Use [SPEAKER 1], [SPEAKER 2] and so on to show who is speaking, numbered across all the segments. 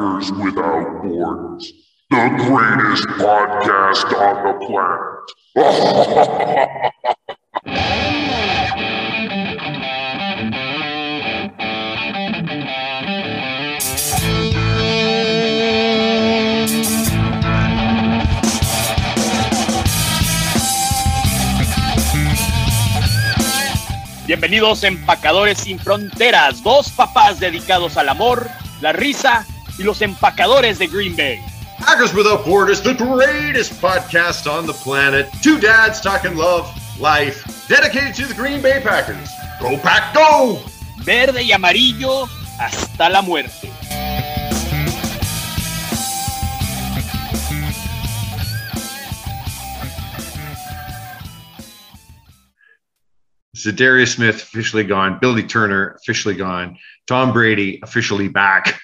[SPEAKER 1] to Packers Without Borders, the greatest podcast on the planet.
[SPEAKER 2] Bienvenidos empacadores sin fronteras, dos papás dedicados al amor, la risa y los empacadores de Green Bay.
[SPEAKER 3] Packers Without Borders, the greatest podcast on the planet. Two dads talking love, life, dedicated to the Green Bay Packers. Go Pack, go!
[SPEAKER 2] Verde y amarillo hasta la muerte.
[SPEAKER 3] Za'Darius Smith officially gone. Billy Turner officially gone. Tom Brady officially back.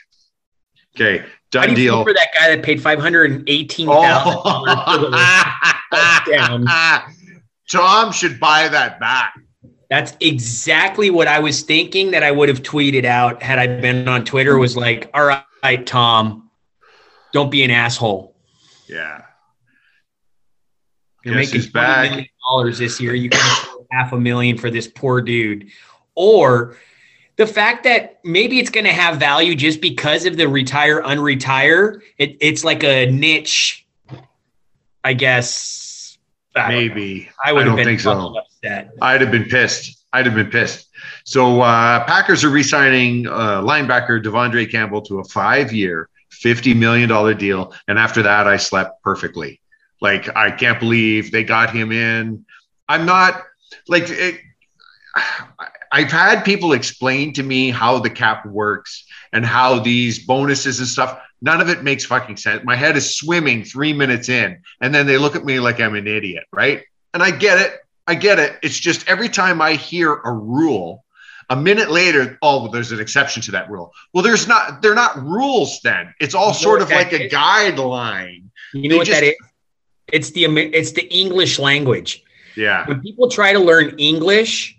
[SPEAKER 3] Okay,
[SPEAKER 4] How
[SPEAKER 3] done
[SPEAKER 4] do you feel
[SPEAKER 3] deal.
[SPEAKER 4] for that guy that paid five hundred and eighteen thousand oh. touchdown?
[SPEAKER 3] Tom should buy that back.
[SPEAKER 4] That's exactly what I was thinking that I would have tweeted out had I been on Twitter. Was like, all right, Tom, don't be an asshole.
[SPEAKER 3] Yeah.
[SPEAKER 4] You're
[SPEAKER 3] Guess
[SPEAKER 4] making
[SPEAKER 3] who's
[SPEAKER 4] twenty
[SPEAKER 3] back?
[SPEAKER 4] million dollars this year. You can afford half a million for this poor dude, or the fact that maybe it's going to have value just because of the retire unretire. It, it's like a niche, I guess. I.
[SPEAKER 3] Maybe.
[SPEAKER 4] I would have been
[SPEAKER 3] think so.
[SPEAKER 4] upset.
[SPEAKER 3] I'd have been pissed. I'd have been pissed. So uh, Packers are re-signing uh, linebacker De'Vondre Campbell to a five-year, fifty million dollar deal, and after that, I slept perfectly. Like I can't believe they got him in. I'm not like it, I've had people explain to me how the cap works and how these bonuses and stuff. None of it makes fucking sense. My head is swimming three minutes in, and then they look at me like I'm an idiot, right? And I get it. I get it. It's just every time I hear a rule, a minute later, oh, well, there's an exception to that rule. Well, there's not. They're not rules. Then it's all
[SPEAKER 4] You know
[SPEAKER 3] sort of like a guideline.
[SPEAKER 4] You
[SPEAKER 3] They
[SPEAKER 4] know what
[SPEAKER 3] just-
[SPEAKER 4] that is? It's the it's the English language.
[SPEAKER 3] Yeah.
[SPEAKER 4] When people try to learn English,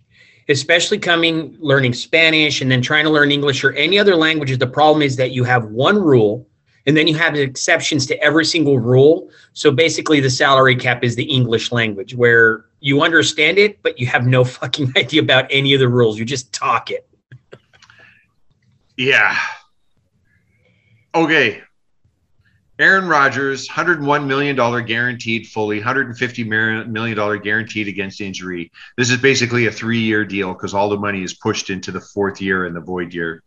[SPEAKER 4] especially coming learning Spanish and then trying to learn English or any other languages, the problem is that you have one rule and then you have exceptions to every single rule. So basically, the salary cap is the English language where you understand it, but you have no fucking idea about any of the rules. You just talk it.
[SPEAKER 3] Yeah. Okay. Aaron Rodgers, $101 million guaranteed fully, $150 million guaranteed against injury. This is basically a three year deal because all the money is pushed into the fourth year and the void year.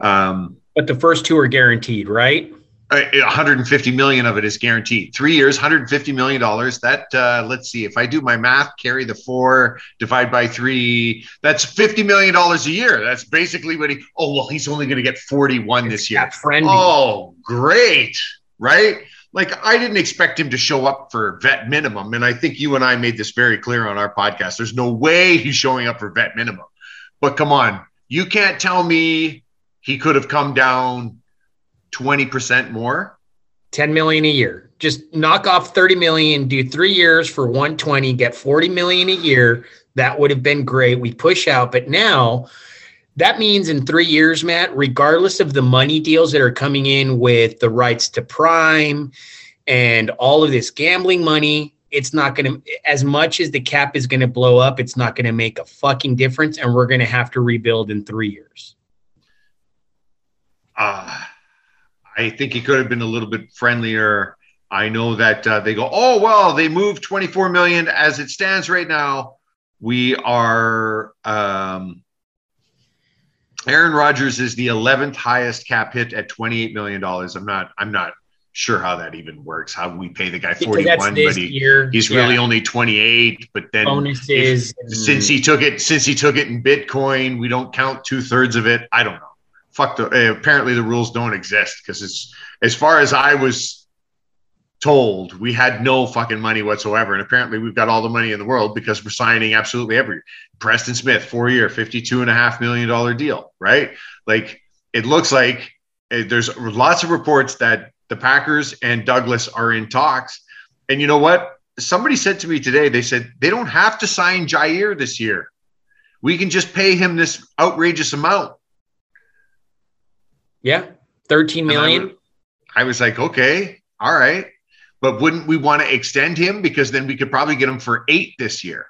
[SPEAKER 3] Um,
[SPEAKER 4] But the first two are guaranteed, right?
[SPEAKER 3] uh, 150 million of it is guaranteed. Three years, 150 million dollars. That uh, let's see, if I do my math, carry the four, divide by three, that's 50 million dollars a year. That's basically what he. Oh well, he's only going to get 41 this year.
[SPEAKER 4] Friendly.
[SPEAKER 3] Oh, great. Right? Like, I didn't expect him to show up for vet minimum. And I think you and I made this very clear on our podcast. There's no way he's showing up for vet minimum. But come on, you can't tell me he could have come down 20% more.
[SPEAKER 4] 10 million a year. Just knock off 30 million, do three years for 120, get 40 million a year. That would have been great. We push out, but now that means in three years, Matt, regardless of the money deals that are coming in with the rights to prime and all of this gambling money, it's not going to, as much as the cap is going to blow up, it's not going to make a fucking difference. And we're going to have to rebuild in three years.
[SPEAKER 3] Uh, I think he could have been a little bit friendlier. I know that uh, they go, oh, well, they moved 24 million as it stands right now. We are, um, Aaron Rodgers is the 11th highest cap hit at 28 million dollars. I'm not, I'm not sure how that even works. How we pay the guy 41, but he,
[SPEAKER 4] year.
[SPEAKER 3] he's
[SPEAKER 4] Yeah.
[SPEAKER 3] really only 28. But then
[SPEAKER 4] bonuses. and-
[SPEAKER 3] since he took it since he took it in bitcoin we don't count two-thirds of it i don't know fuck the uh, apparently the rules don't exist because it's as far as i was told we had no fucking money whatsoever and apparently we've got all the money in the world because we're signing absolutely every preston smith four year 52 and a half million dollar deal right like it looks like uh, there's lots of reports that the packers and douglas are in talks and you know what somebody said to me today, they said they don't have to sign Jaire this year. We can just pay him this outrageous amount.
[SPEAKER 4] Yeah,
[SPEAKER 3] 13
[SPEAKER 4] million.
[SPEAKER 3] I was like, okay, all right. But wouldn't we want to extend him? Because then we could probably get him for eight this year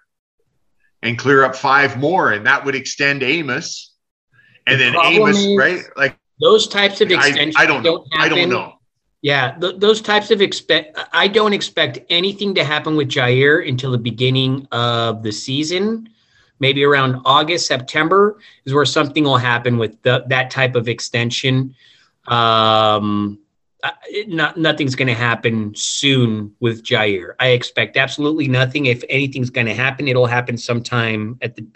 [SPEAKER 3] and clear up five more. And that would extend Amos. And
[SPEAKER 4] The
[SPEAKER 3] then Amos, right? Like,
[SPEAKER 4] Those types of extensions
[SPEAKER 3] I don't know. I don't know.
[SPEAKER 4] Yeah, th- those types of expect. I don't expect anything to happen with Jaire until the beginning of the season. Maybe around August, September is where something will happen with the, that type of extension. Um, I- not nothing's going to happen soon with Jaire. I expect absolutely nothing. If anything's going to happen, it'll happen sometime at the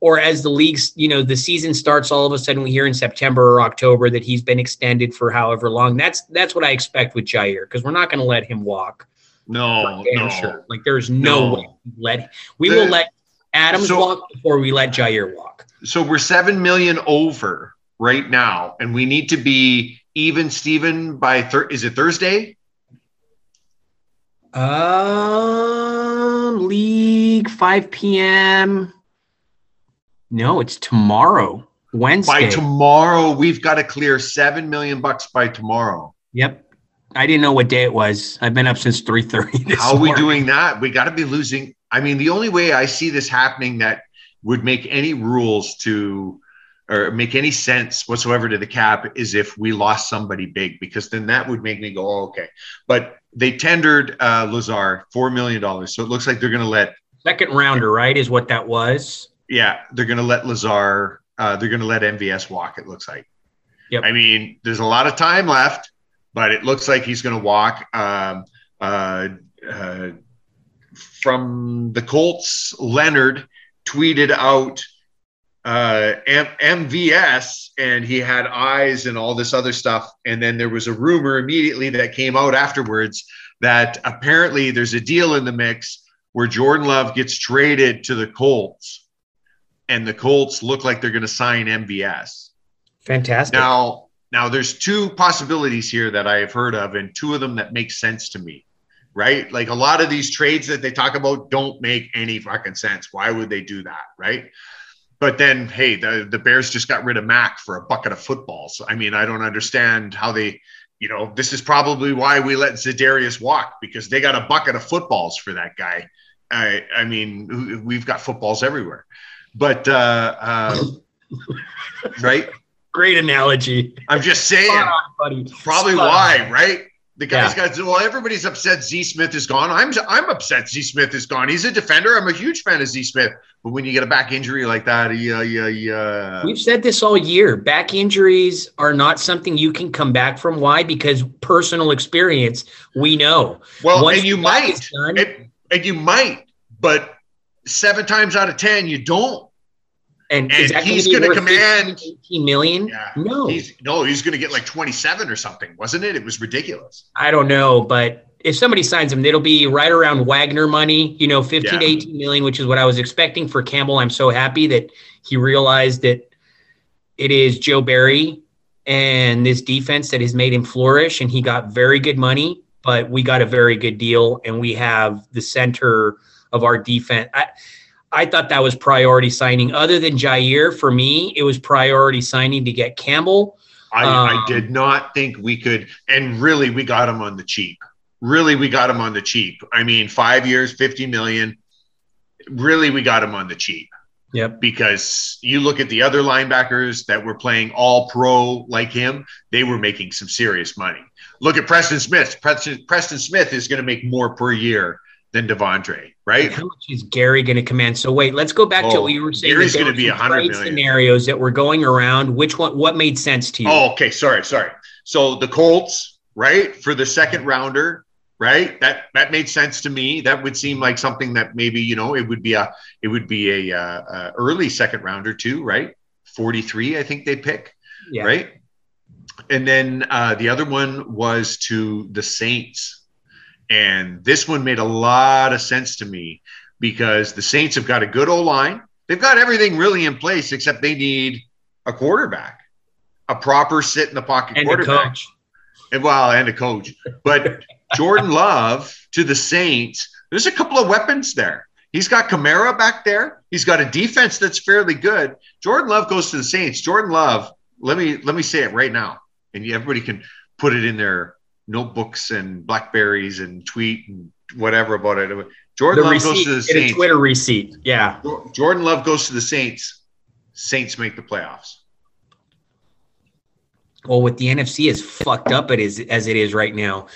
[SPEAKER 4] or as the leagues, you know, the season starts, all of a sudden we hear in September or October that he's been extended for however long. That's that's what I expect with Jaire because we're not going to let him walk.
[SPEAKER 3] No, no.
[SPEAKER 4] sure. Like there's no,
[SPEAKER 3] No.
[SPEAKER 4] way we let we
[SPEAKER 3] The-
[SPEAKER 4] will let Adams
[SPEAKER 3] So-
[SPEAKER 4] walk before we let Jaire walk.
[SPEAKER 3] So we're seven million over right now, and we need to be even, Steven, by thir- is it Thursday?
[SPEAKER 4] Um, league 5 p.m. No, it's tomorrow, Wednesday.
[SPEAKER 3] By tomorrow, we've got to clear seven million bucks by tomorrow.
[SPEAKER 4] Yep. I didn't know what day it was. I've been up since 3:30.
[SPEAKER 3] How are we doing that? We got to be losing. I mean, the only way I see this happening that would make any rules to or make any sense whatsoever to the cap is if we lost somebody big, because then that would make me go, oh, okay. But they tendered uh, Lazard four million dollars, so it looks like they're going to let,
[SPEAKER 4] Second rounder, right? Is what that was.
[SPEAKER 3] yeah, they're going to let Lazard, uh, they're going to let MVS walk. It looks like.
[SPEAKER 4] Yep.
[SPEAKER 3] I mean, there's a lot of time left, but it looks like he's going to walk. Um, uh, uh, from the Colts, Leonard tweeted out uh, M- MVS and he had eyes and all this other stuff. And then there was a rumor immediately that came out afterwards that apparently there's a deal in the mix where Jordan Love gets traded to the Colts and the Colts look like they're going to sign MVS.
[SPEAKER 4] Fantastic.
[SPEAKER 3] Now, now there's two possibilities here that I have heard of, and two of them that make sense to me. Right? Like a lot of these trades that they talk about don't make any fucking sense. Why would they do that? Right? But then, hey, the, the Bears just got rid of Mac for a bucket of footballs. I mean, I don't understand how they, you know, this is probably why we let Za'Darius walk because they got a bucket of footballs for that guy. I, I mean, we've got footballs everywhere, but uh, uh, right?
[SPEAKER 4] Great analogy.
[SPEAKER 3] I'm just saying,
[SPEAKER 4] on, buddy.
[SPEAKER 3] probably
[SPEAKER 4] Spot
[SPEAKER 3] why,
[SPEAKER 4] on.
[SPEAKER 3] right? The guy's
[SPEAKER 4] Yeah.
[SPEAKER 3] got well, everybody's upset Z Smith is gone. I'm I'm upset Z Smith is gone. He's a defender. I'm a huge fan of Z Smith. But when you get a back injury like that, yeah, yeah, yeah.
[SPEAKER 4] We've said this all year. Back injuries are not something you can come back from. Why? Because personal experience, we know.
[SPEAKER 3] Well,
[SPEAKER 4] Once
[SPEAKER 3] and you might,
[SPEAKER 4] done-
[SPEAKER 3] and, and you might, but seven times out of ten, you don't.
[SPEAKER 4] And,
[SPEAKER 3] And he's
[SPEAKER 4] going to
[SPEAKER 3] gonna command-
[SPEAKER 4] 18 million?
[SPEAKER 3] Yeah.
[SPEAKER 4] No,
[SPEAKER 3] He's no, he's going to get like 27 or something, wasn't it? It was ridiculous.
[SPEAKER 4] I don't know, but if somebody signs him, it'll be right around Wagner money, you know, 15 to
[SPEAKER 3] Yeah.
[SPEAKER 4] 18 million, which is what I was expecting for Campbell. I'm so happy that he realized that it is Joe Barry and this defense that has made him flourish, and he got very good money, but we got a very good deal, and we have the center of our defense. I, I thought that was priority signing. Other than Jaire, for me, it was priority signing to get Campbell.
[SPEAKER 3] I,
[SPEAKER 4] Um,
[SPEAKER 3] I did not think we could, and really, we got him on the cheap. Really, we got him on the cheap. I mean, five years, 50 million. Really, we got him on the cheap
[SPEAKER 4] Yep.
[SPEAKER 3] because you look at the other linebackers that were playing all pro like him, they were making some serious money. Look at Preston Smith. Preston, Preston Smith is going to make more per year than De'Vondre, right?
[SPEAKER 4] How much is Gary going to command? So wait, let's go back to
[SPEAKER 3] Oh,
[SPEAKER 4] what you were saying.
[SPEAKER 3] Gary's gonna be
[SPEAKER 4] some
[SPEAKER 3] 100
[SPEAKER 4] scenarios that were going around. Which one? What made sense to you?
[SPEAKER 3] Oh, okay. Sorry, sorry. So the Colts, right, for the second rounder, right? That that made sense to me. That would seem like something that maybe you know it would be a it would be a, uh, uh early second rounder too, right? Forty three, I think they pick,
[SPEAKER 4] yeah.
[SPEAKER 3] right? And then uh, the other one was to the Saints, and this one made a lot of sense to me because the Saints have got a good old line. They've got everything really in place except they need a quarterback, a proper sit in the pocket
[SPEAKER 4] And a
[SPEAKER 3] quarterback.
[SPEAKER 4] coach.
[SPEAKER 3] And well, and a coach. But Jordan Love to the Saints, there's a couple of weapons there. He's got Kamara back there. He's got a defense that's fairly good. Jordan Love goes to the Saints. Jordan Love, let me let me say it right now. and everybody can put it in their notebooks and Blackberries and tweet and whatever about it. Jordan
[SPEAKER 4] The
[SPEAKER 3] Love goes to the Saints.
[SPEAKER 4] Twitter receipt. Yeah.
[SPEAKER 3] Jordan Love goes to the Saints. Saints make the playoffs.
[SPEAKER 4] Well, with the NFC as fucked up it is as it is right now,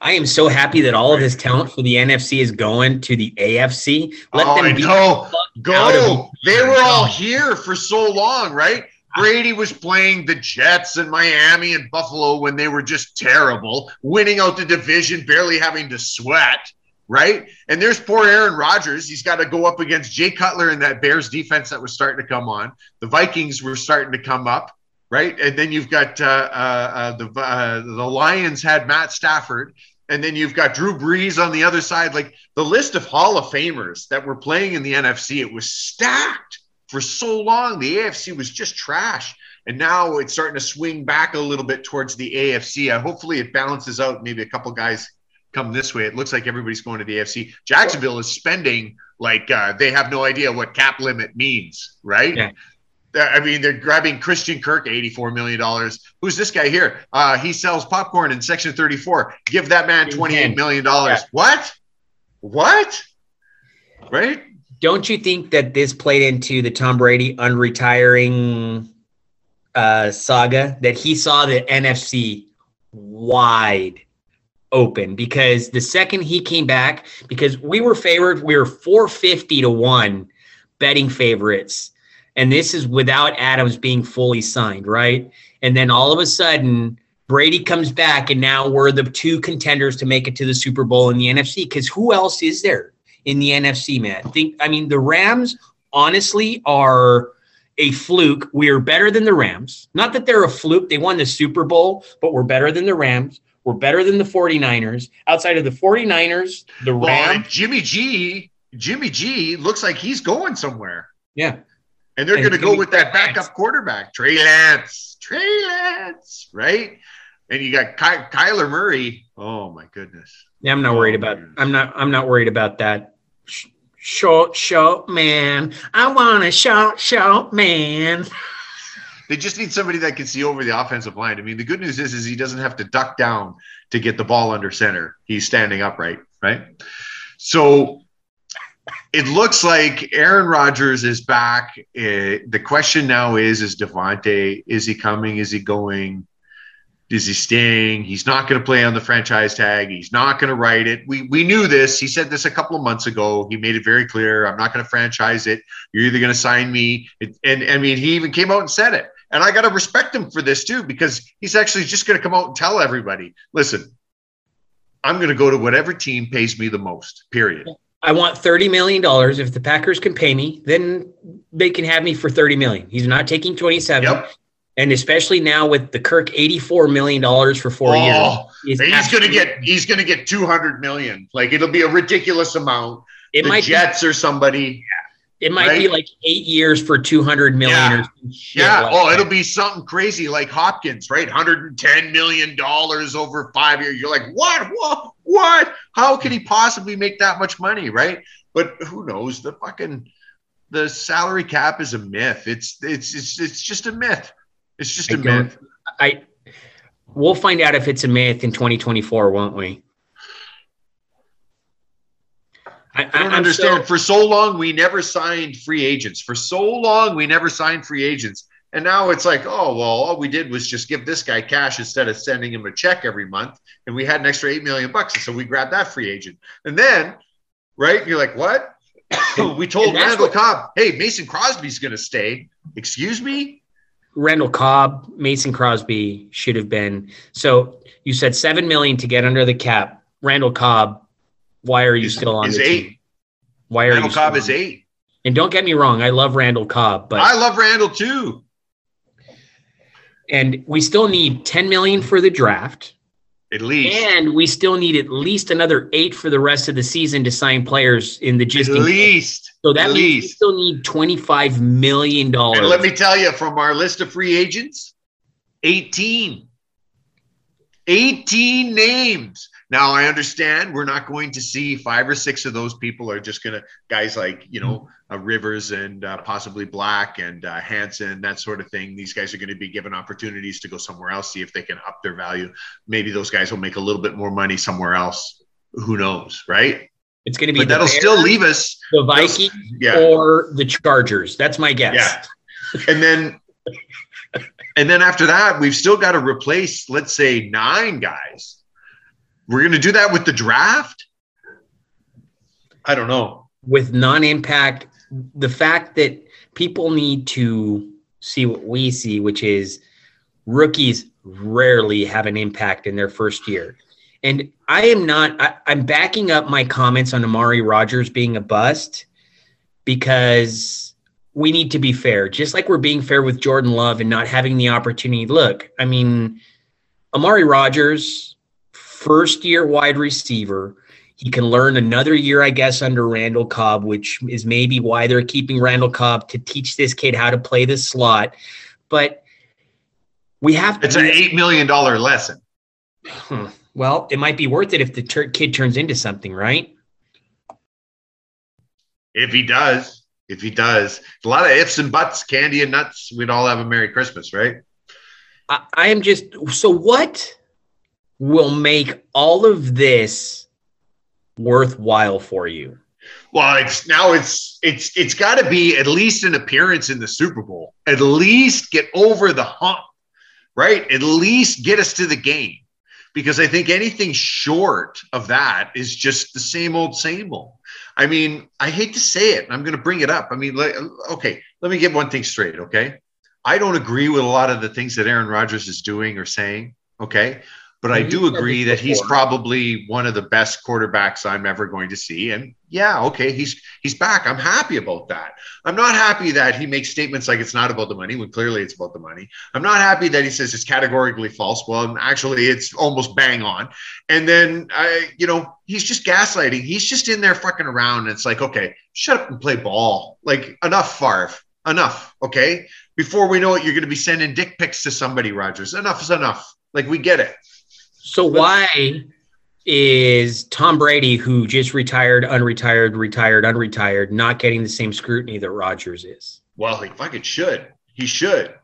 [SPEAKER 4] I am so happy that all of this talent for the NFC is going to the AFC. Let
[SPEAKER 3] oh,
[SPEAKER 4] them be of
[SPEAKER 3] Go. They were all here for so long, right? Brady was playing the Jets and Miami and Buffalo when they were just terrible, winning out the division, barely having to sweat, right? And there's poor Aaron Rodgers. He's got to go up against Jay Cutler and that Bears defense that was starting to come on. The Vikings were starting to come up, right? And then you've got uh, uh, the uh, the Lions had Matt Stafford, and then you've got Drew Brees on the other side. Like the list of Hall of Famers that were playing in the NFC, it was stacked for so long. The AFC was just trash. And now it's starting to swing back a little bit towards the AFC. Uh, hopefully it balances out. Maybe a couple guys come this way. It looks like everybody's going to the AFC. Jacksonville is spending like uh, they have no idea what cap limit means, right?
[SPEAKER 4] Yeah.
[SPEAKER 3] I mean, they're grabbing Christian Kirk, $84 million. Who's this guy here? Uh, he sells popcorn in section 34. Give that man $28 million. What? What? Right?
[SPEAKER 4] Don't you think that this played into the Tom Brady unretiring uh, saga? That he saw the NFC wide open because the second he came back, because we were favored, we were 450 to 1 betting favorites. And this is without Adams being fully signed, right? And then all of a sudden, Brady comes back, and now we're the two contenders to make it to the Super Bowl in the NFC. Because who else is there in the NFC, man? Think, I mean, the Rams honestly are a fluke. We are better than the Rams. Not that they're a fluke; they won the Super Bowl, but we're better than the Rams. We're better than the 49ers. Outside of the 49ers, the Rams,
[SPEAKER 3] and Jimmy G, Jimmy G looks like he's going somewhere.
[SPEAKER 4] yeah.
[SPEAKER 3] And they're going to go with that backup
[SPEAKER 4] Lance.
[SPEAKER 3] quarterback, Trey Lance. Trey Lance, right? And you got Ky- Kyler Murray. Oh my goodness.
[SPEAKER 4] Yeah, I'm not worried about. Oh, I'm not. I'm not worried about that. Sh- Short, short man. I want a short, short man.
[SPEAKER 3] They just need somebody that can see over the offensive line. I mean, the good news is, is he doesn't have to duck down to get the ball under center. He's standing upright, right? So it looks like Aaron Rodgers is back. Eh, the question now is: Is Davante? Is he coming? Is he going? Is he staying? He's not going to play on the franchise tag. He's not going to write it. We we knew this. He said this a couple of months ago. He made it very clear. I'm not going to franchise it. You're either going to sign me. It, and I mean, he even came out and said it. And I got to respect him for this too, because he's actually just going to come out and tell everybody, listen, I'm going to go to whatever team pays me the most. Period.
[SPEAKER 4] I want thirty million dollars. If the Packers can pay me, then they can have me for thirty million. He's not taking twenty-seven,
[SPEAKER 3] Yep.
[SPEAKER 4] and especially now with the Kirk eighty-four million dollars for four years,
[SPEAKER 3] Oh, he's going to get he's going to get 200 million. Like it'll be a ridiculous amount.
[SPEAKER 4] It
[SPEAKER 3] the
[SPEAKER 4] might
[SPEAKER 3] Jets or somebody.
[SPEAKER 4] be. It might be like eight years for two hundred million
[SPEAKER 3] Yeah.
[SPEAKER 4] or shit
[SPEAKER 3] Yeah.
[SPEAKER 4] like
[SPEAKER 3] oh,
[SPEAKER 4] that.
[SPEAKER 3] it'll be something crazy like Hopkins, right? 110 million dollars over five years. You're like, what? What? What? How could he possibly make that much money, right? But who knows? The fucking the salary cap is a myth. It's it's it's it's just a myth. It's just
[SPEAKER 4] I
[SPEAKER 3] a myth.
[SPEAKER 4] I. We'll find out if it's a myth in twenty twenty-four, won't we? I,
[SPEAKER 3] I don't
[SPEAKER 4] I'm
[SPEAKER 3] understand.
[SPEAKER 4] so-
[SPEAKER 3] For so long, we never signed free agents. For so long, we never signed free agents. And now it's like, oh, well, all we did was just give this guy cash instead of sending him a check every month. And we had an extra 8 million bucks. And so we grabbed that free agent. And then, right, you're like, what? we told Randall
[SPEAKER 4] what-
[SPEAKER 3] Cobb, hey, Mason Crosby's going to stay. Excuse me?
[SPEAKER 4] Randall Cobb, Mason Crosby should have been. So you said seven million to get under the cap. Randall Cobb, why are you
[SPEAKER 3] Is-
[SPEAKER 4] still on
[SPEAKER 3] is
[SPEAKER 4] the
[SPEAKER 3] eight.
[SPEAKER 4] team? Why are
[SPEAKER 3] Randall
[SPEAKER 4] you
[SPEAKER 3] Cobb is
[SPEAKER 4] on-
[SPEAKER 3] eight.
[SPEAKER 4] And don't get me wrong, I love Randall Cobb, but
[SPEAKER 3] I love Randall too.
[SPEAKER 4] And we still need ten million for the draft,
[SPEAKER 3] At least.
[SPEAKER 4] and we still need at least another eight for the rest of the season to sign players in the just. in-
[SPEAKER 3] least.
[SPEAKER 4] so that
[SPEAKER 3] at
[SPEAKER 4] means we
[SPEAKER 3] least.
[SPEAKER 4] still need twenty five million dollars.
[SPEAKER 3] And let me tell you, from our list of free agents, 18. 18 names. Now I understand we're not going to see five or six of those people are just going to guys like you know uh, Rivers and uh, possibly Black and uh, Hanson that sort of thing. These guys are going to be given opportunities to go somewhere else, see if they can up their value. Maybe those guys will make a little bit more money somewhere else. Who knows, right?
[SPEAKER 4] It's going to be
[SPEAKER 3] But that'll
[SPEAKER 4] Bears,
[SPEAKER 3] still leave us.
[SPEAKER 4] the Vikings
[SPEAKER 3] Yeah,
[SPEAKER 4] or the Chargers. That's my guess.
[SPEAKER 3] Yeah. and then and then after that, we've still got to replace, let's say, nine guys. We're going to do that with the draft. I don't know.
[SPEAKER 4] With non-impact, the fact that people need to see what we see, which is rookies rarely have an impact in their first year. And I am not, I, I'm backing up my comments on Amari Rodgers being a bust because we need to be fair, just like we're being fair with Jordan Love and not having the opportunity. Look, I mean, Amari Rodgers, first year wide receiver, he can learn another year, I guess, under Randall Cobb, which is maybe why they're keeping Randall Cobb to teach this kid how to play the slot. But we have to.
[SPEAKER 3] It's an $8 million lesson.
[SPEAKER 4] Hmm. Well, it might be worth it if the tur kid turns into something, right?
[SPEAKER 3] If he does, if he does, a lot of ifs and buts, candy and nuts, we'd all have a Merry Christmas, right?
[SPEAKER 4] I, I am just so what will make all of this worthwhile for you?
[SPEAKER 3] Well, it's now it's it's it's got to be at least an appearance in the Super Bowl. At least get over the hump, right? At least get us to the game. Because I think anything short of that is just the same old, same old. I mean, I hate to say it. I'm going to bring it up. I mean, like, okay, let me get one thing straight. Okay. I don't agree with a lot of the things that Aaron Rodgers is doing or saying. Okay. But I do agree that he's probably one of the best quarterbacks I'm ever going to see. And yeah, okay, he's he's back. I'm happy about that. I'm not happy that he makes statements like it's not about the money when clearly it's about the money. I'm not happy that he says it's categorically false. Well, actually, it's almost bang on. And then I, you know, he's just gaslighting. He's just in there fucking around. And it's like, okay, shut up and play ball. Like enough, Favre. Enough. Okay. Before we know it, you're going to be sending dick pics to somebody, Rodgers. Enough is enough. Like we get it.
[SPEAKER 4] So why is Tom Brady, who just retired, unretired, retired, unretired, not getting the same scrutiny that Rodgers is?
[SPEAKER 3] Well, he fucking should. He should.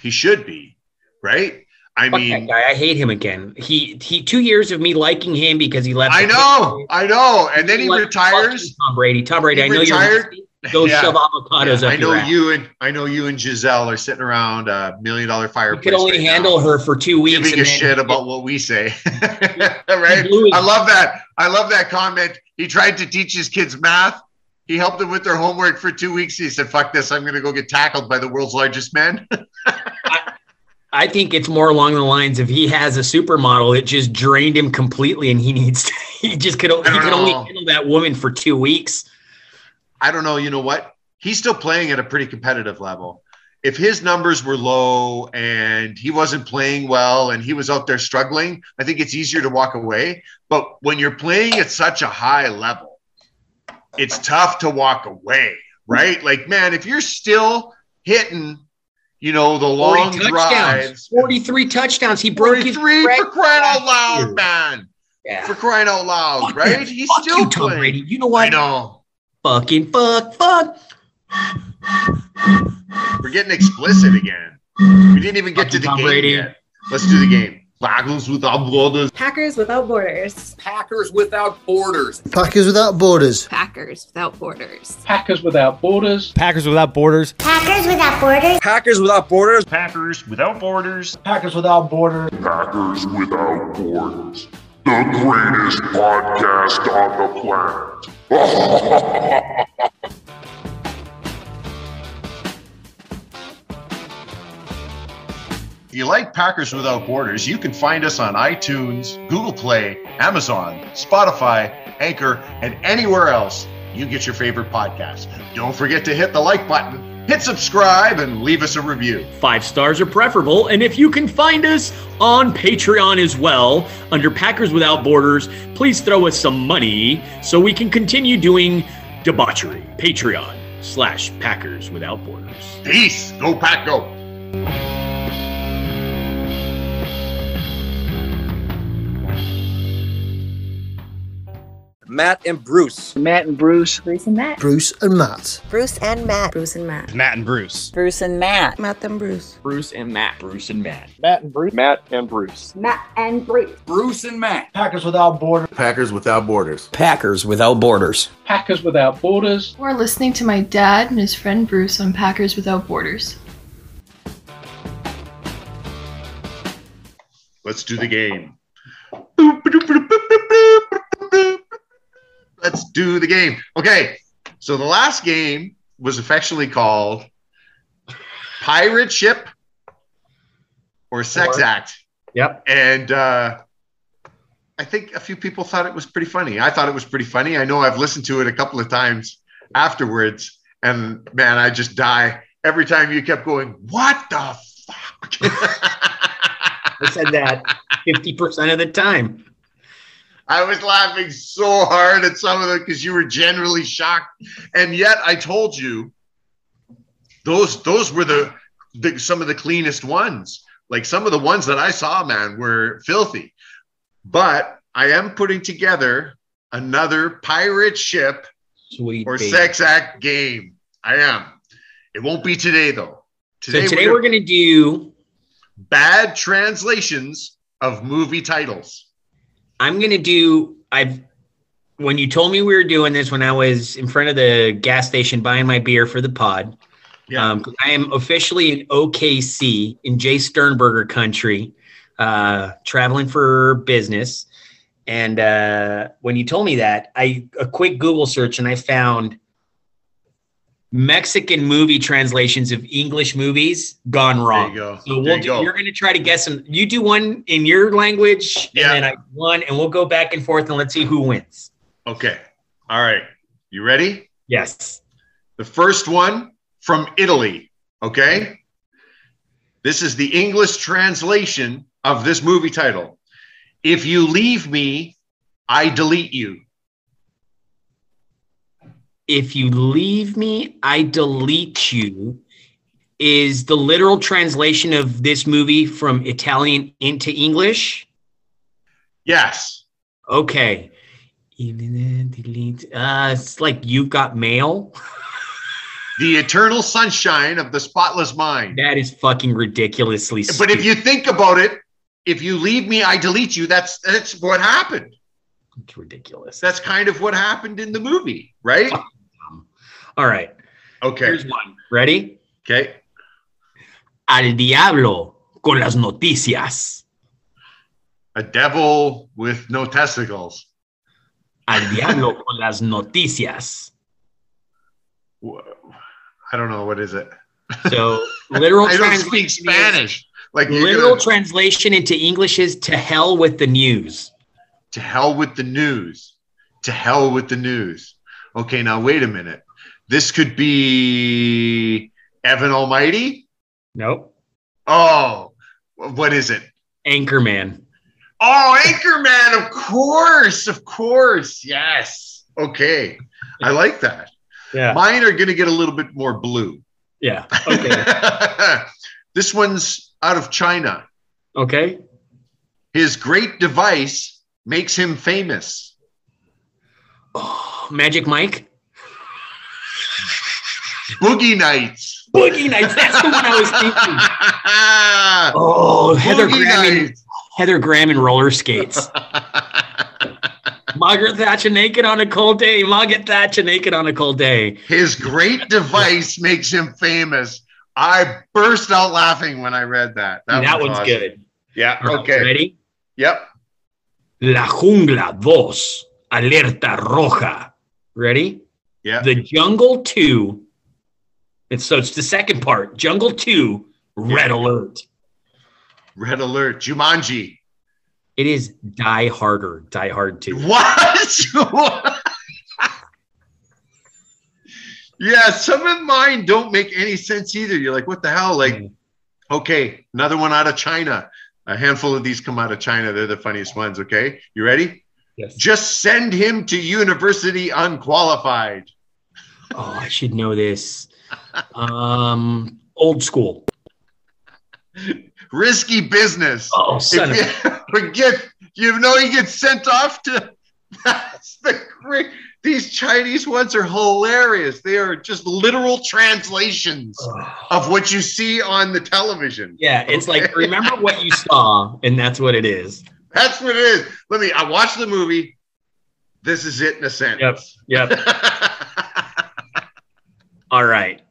[SPEAKER 3] He should be. Right. I
[SPEAKER 4] Fuck
[SPEAKER 3] mean,
[SPEAKER 4] guy. I hate him again. He he. Two years of me liking him because he left.
[SPEAKER 3] I know. I know. And then he
[SPEAKER 4] Like,
[SPEAKER 3] retires.
[SPEAKER 4] Tom Brady. Tom Brady.
[SPEAKER 3] He
[SPEAKER 4] I know
[SPEAKER 3] retired.
[SPEAKER 4] you're. Go
[SPEAKER 3] Yeah.
[SPEAKER 4] shove avocados
[SPEAKER 3] Yeah, I know you and I know you and Gisele are sitting around a million dollar
[SPEAKER 4] fire.
[SPEAKER 3] You
[SPEAKER 4] could only
[SPEAKER 3] right
[SPEAKER 4] handle
[SPEAKER 3] now,
[SPEAKER 4] her for two weeks.
[SPEAKER 3] giving
[SPEAKER 4] and
[SPEAKER 3] a shit about what we say. right? I love that. I love that comment. He tried to teach his kids math. He helped them with their homework for two weeks. He said, "Fuck this! I'm going to go get tackled by the world's largest man."
[SPEAKER 4] I think it's more along the lines of he has a supermodel. It just drained him completely, and he needs to. He just could. He could only handle that woman for two weeks.
[SPEAKER 3] I don't know. You know what? He's still playing at a pretty competitive level. If his numbers were low and he wasn't playing well and he was out there struggling, I think it's easier to walk away. But when you're playing at such a high level, it's tough to walk away, right? Like, man, if you're still hitting, you know, the long
[SPEAKER 4] touchdowns.
[SPEAKER 3] drives,
[SPEAKER 4] 43 touchdowns. He broke his
[SPEAKER 3] 43
[SPEAKER 4] record
[SPEAKER 3] for crying out loud, man.
[SPEAKER 4] Yeah.
[SPEAKER 3] For crying out loud,
[SPEAKER 4] Fuck
[SPEAKER 3] right?
[SPEAKER 4] him.
[SPEAKER 3] He's
[SPEAKER 4] Fuck
[SPEAKER 3] still
[SPEAKER 4] you, Tom
[SPEAKER 3] playing.
[SPEAKER 4] Brady. You know
[SPEAKER 3] I
[SPEAKER 4] what?
[SPEAKER 3] know.
[SPEAKER 4] Fucking fuck, fuck.
[SPEAKER 3] We're getting explicit again. We didn't even get
[SPEAKER 4] Fuck
[SPEAKER 3] to the
[SPEAKER 4] Tom
[SPEAKER 3] game
[SPEAKER 4] Brady.
[SPEAKER 3] yet. Let's do the game. Packers without borders.
[SPEAKER 5] Packers without borders.
[SPEAKER 6] Packers without borders.
[SPEAKER 7] Packers without borders.
[SPEAKER 5] Packers without borders.
[SPEAKER 8] Packers without borders.
[SPEAKER 9] Packers without borders.
[SPEAKER 10] Packers without borders.
[SPEAKER 6] Packers without borders.
[SPEAKER 11] Packers without borders.
[SPEAKER 8] Packers without borders.
[SPEAKER 1] Packers Without Borders, the greatest podcast on the planet.
[SPEAKER 3] You like Packers Without Borders, you can find us on iTunes, Google Play, Amazon, Spotify, Anchor, and anywhere else you get your favorite podcast. Don't forget to hit the like button, hit subscribe, and leave us a review.
[SPEAKER 4] Five stars are preferable. And if you can find us on Patreon as well, under Packers Without Borders, please throw us some money so we can continue doing debauchery. Patreon slash Packers Without Borders.
[SPEAKER 3] Peace. Go, Pack, go.
[SPEAKER 6] Matt and Bruce.
[SPEAKER 8] Matt and Bruce.
[SPEAKER 5] Bruce and Matt.
[SPEAKER 7] Bruce and Matt.
[SPEAKER 5] Bruce and Matt. Bruce and Matt.
[SPEAKER 2] Matt and Bruce.
[SPEAKER 5] Bruce and Matt. Matt and Bruce.
[SPEAKER 6] Bruce and Matt.
[SPEAKER 2] Bruce and Matt.
[SPEAKER 8] Matt and Bruce. Matt and Bruce.
[SPEAKER 5] Matt and Bruce.
[SPEAKER 6] Bruce and Matt.
[SPEAKER 8] Packers without borders.
[SPEAKER 9] Packers without borders.
[SPEAKER 7] Packers without borders.
[SPEAKER 8] Packers without borders.
[SPEAKER 10] Or listening to my dad and his friend Bruce on Packers Without Borders.
[SPEAKER 3] Let's do the game. Let's do the game. Okay. So the last game was affectionately called Pirate Ship or Sex
[SPEAKER 4] Or-
[SPEAKER 3] Act.
[SPEAKER 4] Yep.
[SPEAKER 3] And uh, I think a few people thought it was pretty funny. I thought it was pretty funny. I know I've listened to it a couple of times afterwards. And man, I just die every time you kept going, What the fuck?
[SPEAKER 4] I said that 50% of the time.
[SPEAKER 3] I was laughing so hard at some of them because you were generally shocked, and yet I told you those those were the, the some of the cleanest ones. Like some of the ones that I saw, man, were filthy. But I am putting together another pirate ship
[SPEAKER 4] Sweet.
[SPEAKER 3] or
[SPEAKER 4] baby.
[SPEAKER 3] sex act game. I am. It won't be today though.
[SPEAKER 4] So today we're going to do,
[SPEAKER 3] bad translations of movie titles.
[SPEAKER 4] I'm going to do, I've, when you told me we were doing this when I was in front of the gas station buying my beer for the pod,
[SPEAKER 3] Yeah.
[SPEAKER 4] Um, I am officially in OKC in Jay Sternberger country, uh, traveling for business. And uh, when you told me that, I a quick Google search and I found Mexican movie translations of English movies gone
[SPEAKER 3] There
[SPEAKER 4] wrong.
[SPEAKER 3] you go.
[SPEAKER 4] So we'll
[SPEAKER 3] you
[SPEAKER 4] do,
[SPEAKER 3] go.
[SPEAKER 4] you're going to try to guess them. You do one in your language,
[SPEAKER 3] Yeah.
[SPEAKER 4] and then I one, and we'll go back and forth and let's see who wins.
[SPEAKER 3] Okay. All right. You ready?
[SPEAKER 4] Yes.
[SPEAKER 3] The first one from Italy. Okay. This is the English translation of this movie title. If you leave me, I delete you.
[SPEAKER 4] If you leave me, I delete you is the literal translation of this movie from Italian into English.
[SPEAKER 3] Yes.
[SPEAKER 4] Okay. Uh, it's like you've got mail.
[SPEAKER 3] The eternal sunshine of the spotless mind.
[SPEAKER 4] That is fucking ridiculously.
[SPEAKER 3] But if you think about it, if you leave me, I delete you. That's that's what happened.
[SPEAKER 4] it's ridiculous.
[SPEAKER 3] That's kind of what happened in the movie, right?
[SPEAKER 4] All right.
[SPEAKER 3] Okay.
[SPEAKER 4] Here's one. Ready?
[SPEAKER 3] Okay.
[SPEAKER 4] Al diablo con las noticias.
[SPEAKER 3] A devil with no testicles.
[SPEAKER 4] Al diablo con las noticias.
[SPEAKER 3] I don't know what is it.
[SPEAKER 4] So literal
[SPEAKER 3] I don't speak Spanish. Like
[SPEAKER 4] Literal
[SPEAKER 3] gonna-
[SPEAKER 4] translation into English is to hell with the news.
[SPEAKER 3] to hell with the news. To hell with the news. Okay, now wait a minute. This could be Evan Almighty.
[SPEAKER 4] Nope.
[SPEAKER 3] Oh, what is it?
[SPEAKER 4] Anchorman.
[SPEAKER 3] Oh, Anchorman, of course, of course. Yes. Okay. I like that.
[SPEAKER 4] Yeah.
[SPEAKER 3] Mine are going to get a little bit more blue.
[SPEAKER 4] Yeah. Okay.
[SPEAKER 3] this one's out of China.
[SPEAKER 4] okay.
[SPEAKER 3] His great device makes him famous.
[SPEAKER 4] Oh, Magic Mike.
[SPEAKER 3] Boogie Nights.
[SPEAKER 4] Boogie Nights. That's the one I was thinking. Oh, Heather Graham. And, Heather Graham in roller skates. Margaret Thatcher naked on a cold day. Margaret Thatcher naked on a cold day.
[SPEAKER 3] His great device makes him famous. I burst out laughing when I read that.
[SPEAKER 4] That,
[SPEAKER 3] was
[SPEAKER 4] one's
[SPEAKER 3] awesome.
[SPEAKER 4] good.
[SPEAKER 3] Yeah.
[SPEAKER 4] Right,
[SPEAKER 3] Okay.
[SPEAKER 4] Ready?
[SPEAKER 3] Yep.
[SPEAKER 4] La Jungla 2. Alerta Roja. Ready?
[SPEAKER 3] Yeah.
[SPEAKER 4] The Jungle 2. It's so it's the second part. Jungle 2. Red Alert.
[SPEAKER 3] Red alert. Jumanji.
[SPEAKER 4] It is Die Harder. Die Hard 2.
[SPEAKER 3] What? yeah, some of mine don't make any sense either. You're like, what the hell? Like, okay, another one out of China. A handful of these come out of China. They're the funniest ones. Okay. You ready?
[SPEAKER 4] Yes.
[SPEAKER 3] Just send him to university unqualified.
[SPEAKER 4] Oh, I should know this. Um, old school.
[SPEAKER 3] Risky business.
[SPEAKER 4] Oh, son of
[SPEAKER 3] If you forget, you know you get sent off to That's the great. These Chinese ones are hilarious. They are just literal translations of what you see on the television.
[SPEAKER 4] Yeah, it's like remember what you saw, and that's what it is.
[SPEAKER 3] That's what it is. Let me. I watched the movie. This is it in a sentence.
[SPEAKER 4] Yep. All right.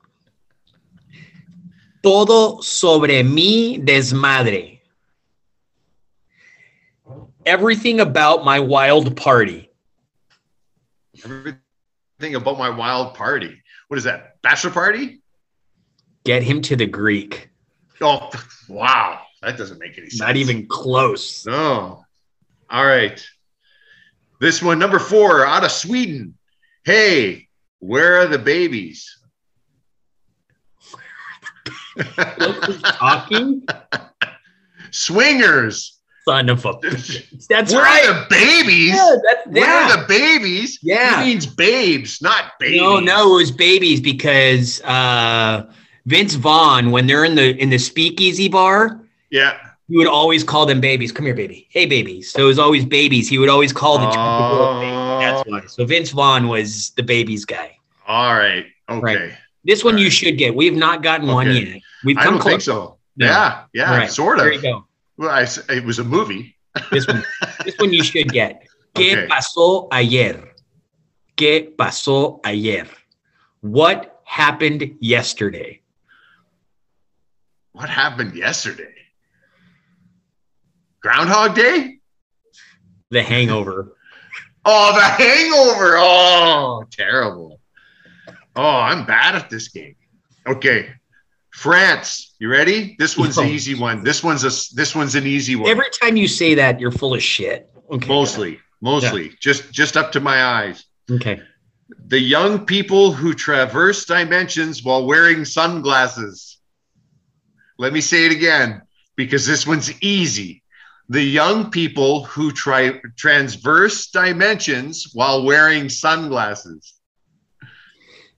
[SPEAKER 4] Todo sobre mi desmadre. Everything about my wild party.
[SPEAKER 3] Everything about my wild party. What is that? Bachelor party?
[SPEAKER 4] Get him to the Greek.
[SPEAKER 3] Oh, wow. That doesn't make any sense.
[SPEAKER 4] Not even close.
[SPEAKER 3] No. All right. This one, number four, out of Sweden. Hey, where are the babies?
[SPEAKER 4] Talking.
[SPEAKER 3] Swingers.
[SPEAKER 4] Son of a. That's
[SPEAKER 3] where
[SPEAKER 4] right.
[SPEAKER 3] are the babies?
[SPEAKER 4] Yeah, that's, yeah.
[SPEAKER 3] are the babies?
[SPEAKER 4] Yeah.
[SPEAKER 3] He means babes, not babies.
[SPEAKER 4] No, no, it was babies because uh, Vince Vaughn, when they're in the in the speakeasy bar,
[SPEAKER 3] Yeah.
[SPEAKER 4] he would always call them babies. Come here, baby. Hey, babies. So it was always babies. He would always call the, the. That's why. So Vince Vaughn was the babies guy.
[SPEAKER 3] All right. Okay.
[SPEAKER 4] Right. This one you should get. We have not gotten one yet. We've come I
[SPEAKER 3] don't
[SPEAKER 4] close.
[SPEAKER 3] think so.
[SPEAKER 4] No.
[SPEAKER 3] Yeah. Yeah.
[SPEAKER 4] Right.
[SPEAKER 3] Sort of.
[SPEAKER 4] There you go.
[SPEAKER 3] Well, I it was a movie.
[SPEAKER 4] This one. this one you should get. ¿Qué
[SPEAKER 3] Okay.
[SPEAKER 4] pasó ayer? ¿Qué pasó ayer? What happened yesterday?
[SPEAKER 3] What happened yesterday? Groundhog Day?
[SPEAKER 4] The Hangover.
[SPEAKER 3] Oh, the hangover. Oh, terrible. Oh, I'm bad at this game. Okay. France, you ready? This one's
[SPEAKER 4] an
[SPEAKER 3] easy one. This one's a this one's an easy one.
[SPEAKER 4] Every time you say that, you're full of shit. Okay.
[SPEAKER 3] mostly, mostly. Just just up to my eyes.
[SPEAKER 4] Okay.
[SPEAKER 3] The young people who traverse dimensions while wearing sunglasses. Let me say it again because this one's easy. The young people who try transverse dimensions while wearing sunglasses.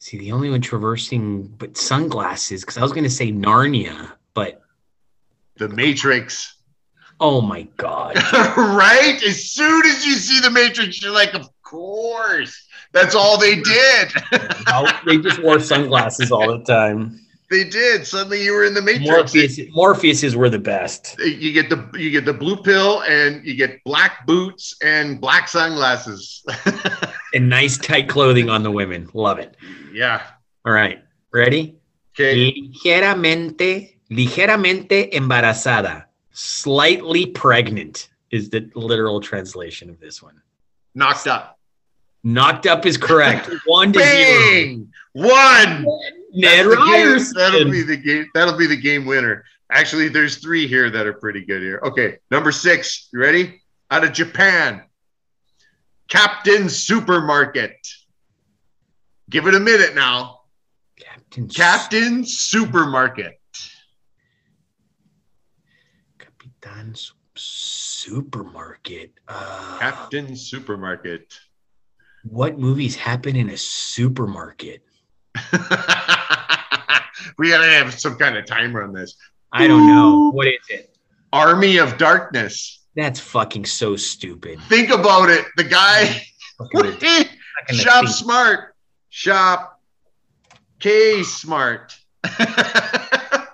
[SPEAKER 4] See, the only one traversing but sunglasses, because I was going to say Narnia, but
[SPEAKER 3] The Matrix.
[SPEAKER 4] oh my God.
[SPEAKER 3] right? As soon as you see the Matrix, you're like, of course. That's all they did.
[SPEAKER 4] They just wore sunglasses all the time.
[SPEAKER 3] they did. Suddenly you were in the Matrix.
[SPEAKER 4] Morpheus, Morpheuses were the best.
[SPEAKER 3] you get the you get the blue pill and you get black boots and black sunglasses.
[SPEAKER 4] And nice tight clothing on the women. Love it.
[SPEAKER 3] Yeah.
[SPEAKER 4] All right. Ready?
[SPEAKER 3] Okay.
[SPEAKER 4] Ligeramente, ligeramente embarazada. Slightly pregnant is the literal translation of this one.
[SPEAKER 3] Knocked up.
[SPEAKER 4] Knocked up is correct. One to zero.
[SPEAKER 3] One.
[SPEAKER 4] Ned
[SPEAKER 3] That's the game-
[SPEAKER 4] Ryerson.
[SPEAKER 3] That'll be the game. That'll be the game winner. Actually, there's three here that are pretty good here. Okay, number six. You ready? Out of Japan. Captain Supermarket. Give it a minute now.
[SPEAKER 4] Captain
[SPEAKER 3] Captain Supermarket.
[SPEAKER 4] Capitan Supermarket. Uh,
[SPEAKER 3] Captain Supermarket.
[SPEAKER 4] what movies happen in a supermarket?
[SPEAKER 3] we gotta have some kind of timer on this.
[SPEAKER 4] I don't know. What is it?
[SPEAKER 3] Army of Darkness.
[SPEAKER 4] That's fucking so stupid.
[SPEAKER 3] Think about it. The guy. Shop
[SPEAKER 4] think.
[SPEAKER 3] smart. Shop K smart.
[SPEAKER 4] That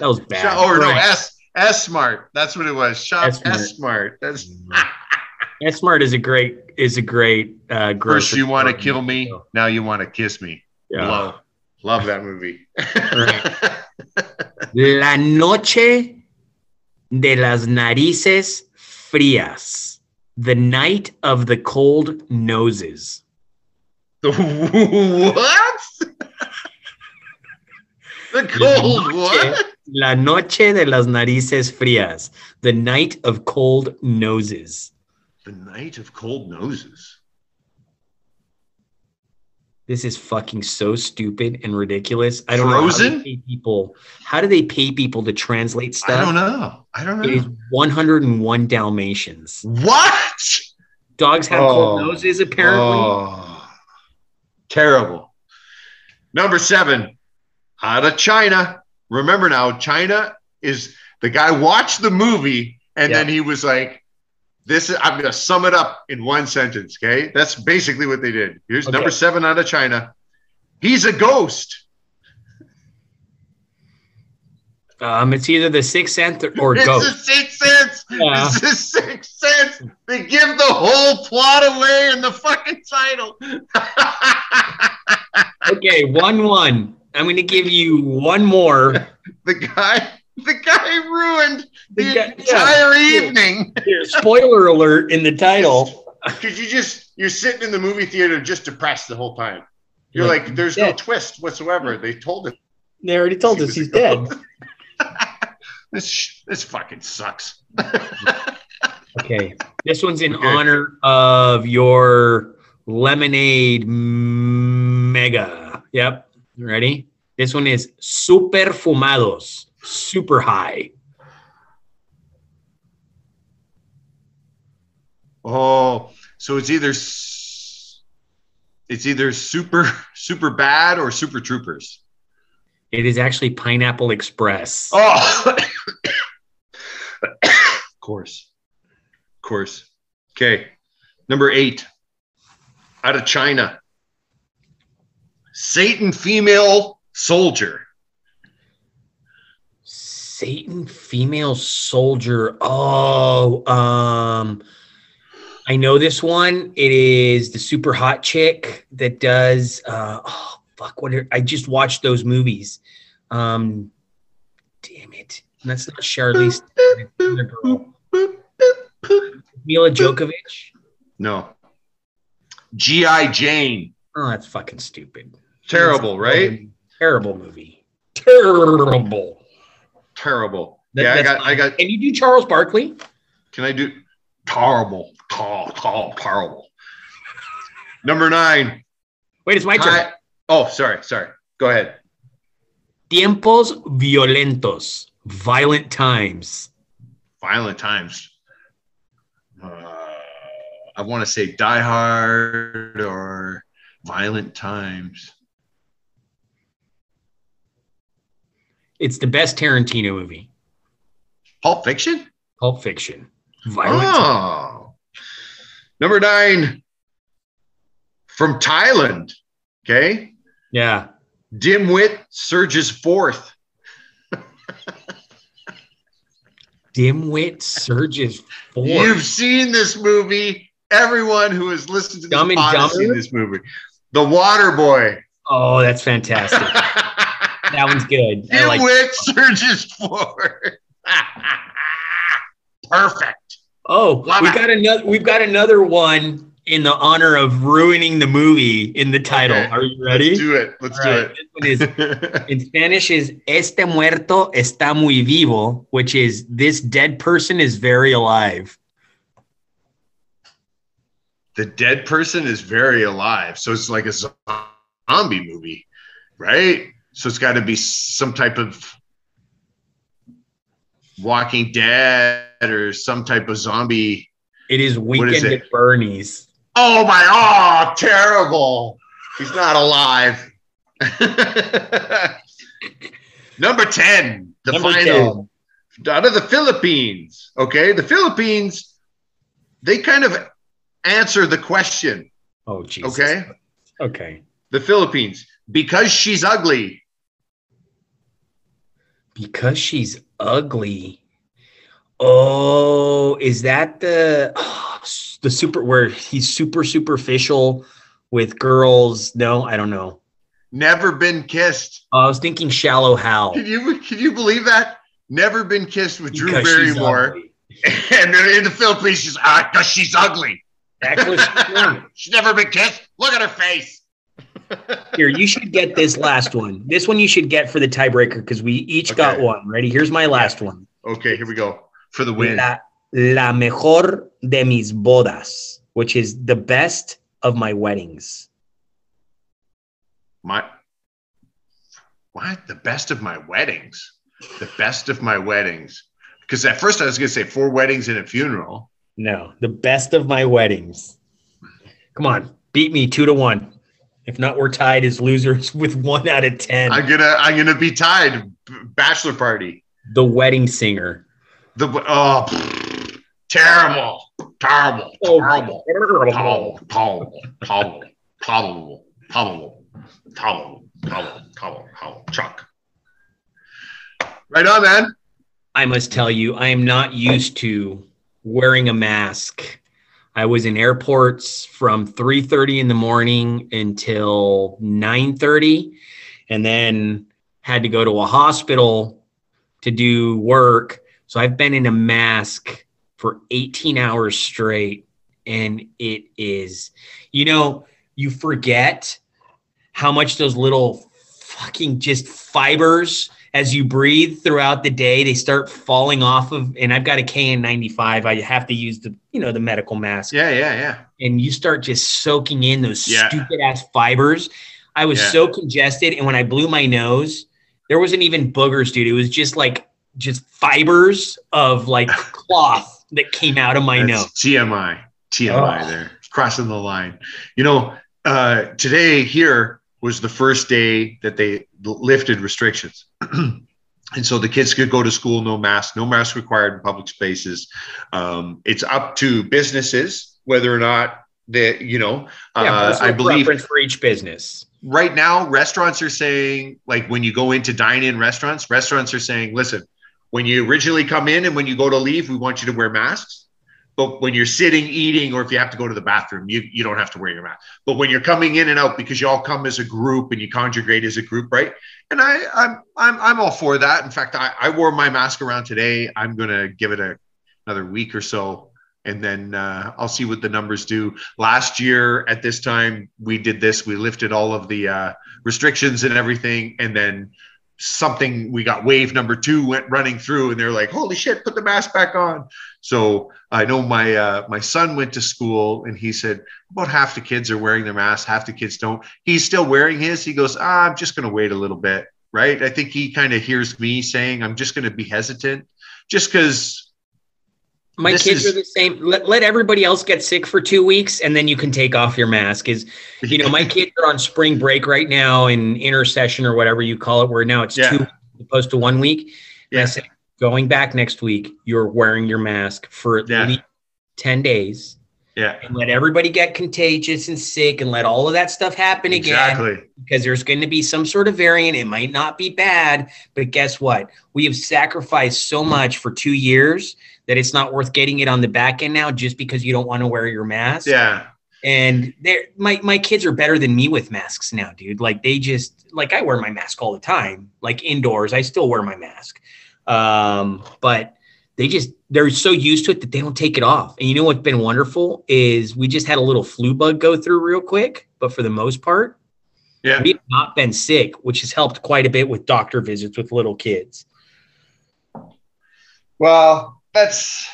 [SPEAKER 4] was bad.
[SPEAKER 3] Shop, or no, S S smart. That's what it was. Shop
[SPEAKER 4] S-Smart.
[SPEAKER 3] That's
[SPEAKER 4] S Smart is a great is a great uh
[SPEAKER 3] first you want to kill me, now you want to kiss me.
[SPEAKER 4] Yeah.
[SPEAKER 3] Love, love that movie.
[SPEAKER 4] La noche de las narices frías. The night of the cold noses.
[SPEAKER 3] The what? the cold what?
[SPEAKER 4] La noche de las narices frías. The night of cold noses.
[SPEAKER 3] The night of cold noses.
[SPEAKER 4] This is fucking so stupid and ridiculous. I don't know how
[SPEAKER 3] Frozen?
[SPEAKER 4] they pay people. How do they pay people to translate stuff?
[SPEAKER 3] I don't know. I don't know.
[SPEAKER 4] It is 101 Dalmatians.
[SPEAKER 3] What?
[SPEAKER 4] Dogs have
[SPEAKER 3] Oh.
[SPEAKER 4] cold noses, apparently.
[SPEAKER 3] Oh, terrible. Number seven, out of China. Remember now, China is the guy watched the movie and
[SPEAKER 4] Yeah.
[SPEAKER 3] then he was like, This is I'm gonna sum it up in one sentence. Okay, that's basically what they did. Here's
[SPEAKER 4] Okay.
[SPEAKER 3] number seven out of China. He's a ghost.
[SPEAKER 4] Um, it's either the Sixth Sense or, or
[SPEAKER 3] it's
[SPEAKER 4] Ghost.
[SPEAKER 3] the sixth sense.
[SPEAKER 4] Yeah.
[SPEAKER 3] It's the sixth sense. They give the whole plot away in the fucking title.
[SPEAKER 4] Okay, one one. I'm going to give you one more.
[SPEAKER 3] the guy, the guy ruined the,
[SPEAKER 4] The guy-
[SPEAKER 3] entire
[SPEAKER 4] yeah.
[SPEAKER 3] evening.
[SPEAKER 4] Here, spoiler alert in the title.
[SPEAKER 3] Because you just you're sitting in the movie theater just depressed the whole time. You're
[SPEAKER 4] Like,
[SPEAKER 3] like, there's no twist whatsoever. They told us
[SPEAKER 4] They already told us he's dead.
[SPEAKER 3] this this fucking sucks.
[SPEAKER 4] Okay, this one's in
[SPEAKER 3] Okay.
[SPEAKER 4] honor of your lemonade mega. Yep, ready? This one is super fumados, super high.
[SPEAKER 3] Oh, so it's either it's either super super bad or super troopers.
[SPEAKER 4] It is actually Pineapple Express.
[SPEAKER 3] Oh, of course, of course. Okay, number eight out of China. Satan female soldier.
[SPEAKER 4] Satan female soldier. Oh, um, I know this one. It is the super hot chick that does. Uh, oh, fuck! What? Are, I just watched those movies. Um, damn it! That's not Charlize. Theron, it's the other girl. Milla Jovovich.
[SPEAKER 3] No. G.I. Jane.
[SPEAKER 4] Oh, that's fucking stupid.
[SPEAKER 3] Terrible, right?
[SPEAKER 4] Terrible movie. Terrible.
[SPEAKER 3] Terrible.
[SPEAKER 4] That-
[SPEAKER 3] yeah, I got,
[SPEAKER 4] fine.
[SPEAKER 3] I got,
[SPEAKER 4] Can you do Charles Barkley?
[SPEAKER 3] can I do terrible, tall, tall, terrible. Number nine.
[SPEAKER 4] Wait, it's my turn.
[SPEAKER 3] Oh, sorry, sorry. Go ahead.
[SPEAKER 4] Tiempos violentos. Violent times.
[SPEAKER 3] Violent times. Uh, I want to say Die Hard or Violent Times.
[SPEAKER 4] It's the best Tarantino movie.
[SPEAKER 3] Pulp Fiction?
[SPEAKER 4] Pulp Fiction. Violent. times.
[SPEAKER 3] Oh. Number nine. From Thailand. Okay.
[SPEAKER 4] Yeah.
[SPEAKER 3] Dimwit surges forth.
[SPEAKER 4] Dimwit surges forth.
[SPEAKER 3] You've seen this movie. Everyone who has listened to this
[SPEAKER 4] Dumb and
[SPEAKER 3] pod has seen this movie. The Water Boy.
[SPEAKER 4] Oh, that's fantastic. that one's good. I like.
[SPEAKER 3] Dimwit surges forth. Perfect.
[SPEAKER 4] Oh,
[SPEAKER 3] Love
[SPEAKER 4] we
[SPEAKER 3] it.
[SPEAKER 4] got another. We've got another one in the honor of ruining the movie in the title.
[SPEAKER 3] Okay.
[SPEAKER 4] Are you ready?
[SPEAKER 3] Let's do it. Let's
[SPEAKER 4] All right, This one is
[SPEAKER 3] do it.
[SPEAKER 4] in Spanish is este muerto está muy vivo, which is this dead person is very alive.
[SPEAKER 3] the dead person is very alive. So it's like a zombie movie, right? So it's got to be some type of Walking Dead or some type of zombie.
[SPEAKER 4] It is
[SPEAKER 3] What is
[SPEAKER 4] Weekend
[SPEAKER 3] it?
[SPEAKER 4] at Bernie's.
[SPEAKER 3] Oh my! Oh, terrible! He's not alive. Number ten, the
[SPEAKER 4] Number
[SPEAKER 3] final out of the Philippines. Okay, the Philippines. They kind of answer the question.
[SPEAKER 4] Oh, Jesus.
[SPEAKER 3] Okay,
[SPEAKER 4] Okay.
[SPEAKER 3] the Philippines because she's ugly.
[SPEAKER 4] Because she's ugly. Oh, is that the the super where he's super superficial with girls? No, I don't know.
[SPEAKER 3] Never been kissed.
[SPEAKER 4] I was thinking shallow Hal.
[SPEAKER 3] Can you can you believe that? Never been kissed with Drew
[SPEAKER 4] Because she's
[SPEAKER 3] Barrymore. And in the Philippines, she's ah, because she's ugly.
[SPEAKER 4] She's
[SPEAKER 3] never been kissed. Look at her face.
[SPEAKER 4] Here, you should get this last one. This one you should get for the tiebreaker because we each got one. Ready? Here's my last one.
[SPEAKER 3] Okay, here we go for the win.
[SPEAKER 4] La mejor de mis bodas, which is the best of my weddings.
[SPEAKER 3] My what? The best of my weddings. The best of my weddings. Because at first I was going to say four weddings and a funeral.
[SPEAKER 4] No, the best of my weddings. Come on, beat me two to one. If not, we're tied as losers with one out of 10
[SPEAKER 3] I'm gonna I'm gonna be tied. Bachelor party.
[SPEAKER 4] the wedding singer.
[SPEAKER 3] The oh, pfft, terrible. terrible,
[SPEAKER 4] Oh,
[SPEAKER 3] terrible,
[SPEAKER 4] terrible.
[SPEAKER 3] terrible, terrible, terrible, terrible, terrible, terrible, terrible, terrible, terrible, Chuck. Right on, man.
[SPEAKER 4] I must tell you, I am not used to wearing a mask. I was in airports from 3:30 in the morning until 9:30 and then had to go to a hospital to do work. So I've been in a mask for 18 hours straight and it is you know, you forget how much those little fucking just fibers as you breathe throughout the day they start falling off of and i've got a kn95 i have to use the you know the medical mask
[SPEAKER 3] Yeah, yeah, yeah.
[SPEAKER 4] and you start just soaking in those
[SPEAKER 3] Yeah.
[SPEAKER 4] stupid ass fibers i was
[SPEAKER 3] Yeah.
[SPEAKER 4] so congested and when i blew my nose there wasn't even boogers dude it was just like just fibers of like cloth that came out of my
[SPEAKER 3] That's
[SPEAKER 4] nose
[SPEAKER 3] TMI, TMI
[SPEAKER 4] Oh.
[SPEAKER 3] there, crossing the line. You know, uh, today here was the first day that they lifted restrictions. and so the kids could go to school, no mask, no mask required in public spaces. Um, it's up to businesses whether or not they, you know,
[SPEAKER 4] yeah,
[SPEAKER 3] uh,
[SPEAKER 4] personal
[SPEAKER 3] I believe
[SPEAKER 4] for each business
[SPEAKER 3] right now restaurants are saying like when you go into dine-in restaurants restaurants are saying listen when you originally come in and when you go to leave we want you to wear masks. But when you're sitting eating or if you have to go to the bathroom you, you don't have to wear your mask. But when you're coming in and out because you all come as a group and you congregate as a group right? And i i'm i'm, I'm all for that. In fact I, I wore my mask around today. I'm going to give it a, another week or so and then uh, I'll see what the numbers do. Last year at this time, we did this. We lifted all of the uh, restrictions and everything, and then something we got wave number two went running through, and they're like, "Holy shit, put the mask back on!" So I know my uh, my son went to school, and he said about half the kids are wearing their masks, half the kids don't. He's still wearing his. He goes, ah, "I'm just going to wait a little bit." Right? I think he kind of hears me saying, "I'm just going to be hesitant," just because
[SPEAKER 4] My
[SPEAKER 3] This
[SPEAKER 4] kids
[SPEAKER 3] is-
[SPEAKER 4] are the same. Let, let everybody else get sick for two weeks and then you can take off your mask. Is you know, my kids are on spring break right now in intercession or whatever you call it, where now it's
[SPEAKER 3] Yeah.
[SPEAKER 4] two weeks opposed to one week.
[SPEAKER 3] Yeah.
[SPEAKER 4] said, going back next week, you're wearing your mask for at
[SPEAKER 3] Yeah.
[SPEAKER 4] least 10 days
[SPEAKER 3] yeah,
[SPEAKER 4] and let everybody get contagious and sick and let all of that stuff happen again
[SPEAKER 3] exactly.
[SPEAKER 4] because there's going to be some sort of variant. It might not be bad, but guess what? We have sacrificed so much for two years that it's not worth getting it on the back end now just because you don't want to wear your mask.
[SPEAKER 3] Yeah,
[SPEAKER 4] And they're my my kids are better than me with masks now, dude. Like they just like I wear my mask all the time. Like indoors, I still wear my mask. Um, but they just they're so used to it that they don't take it off. And you know what's been wonderful is we just had a little flu bug go through real quick, but for the most part,
[SPEAKER 3] yeah.
[SPEAKER 4] we have not been sick, which has helped quite a bit with doctor visits with little kids.
[SPEAKER 3] Well, that's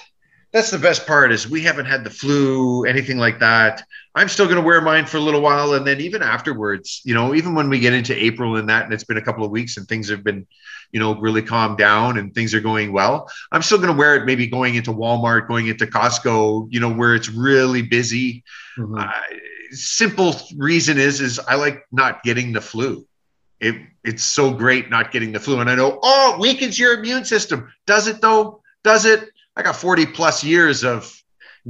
[SPEAKER 3] that's the best part is we haven't had the flu, anything like that. I'm still going to wear mine for a little while, and then even afterwards, you know, even when we get into April and that, and it's been a couple of weeks and things have been, you know, really calmed down and things are going well. I'm still going to wear it. Maybe going into Walmart, going into Costco, you know, where it's really busy. Uh, simple reason is is I like not getting the flu. It it's so great not getting the flu, and I know oh it weakens your immune system. Does it though? Does it? I got forty plus years of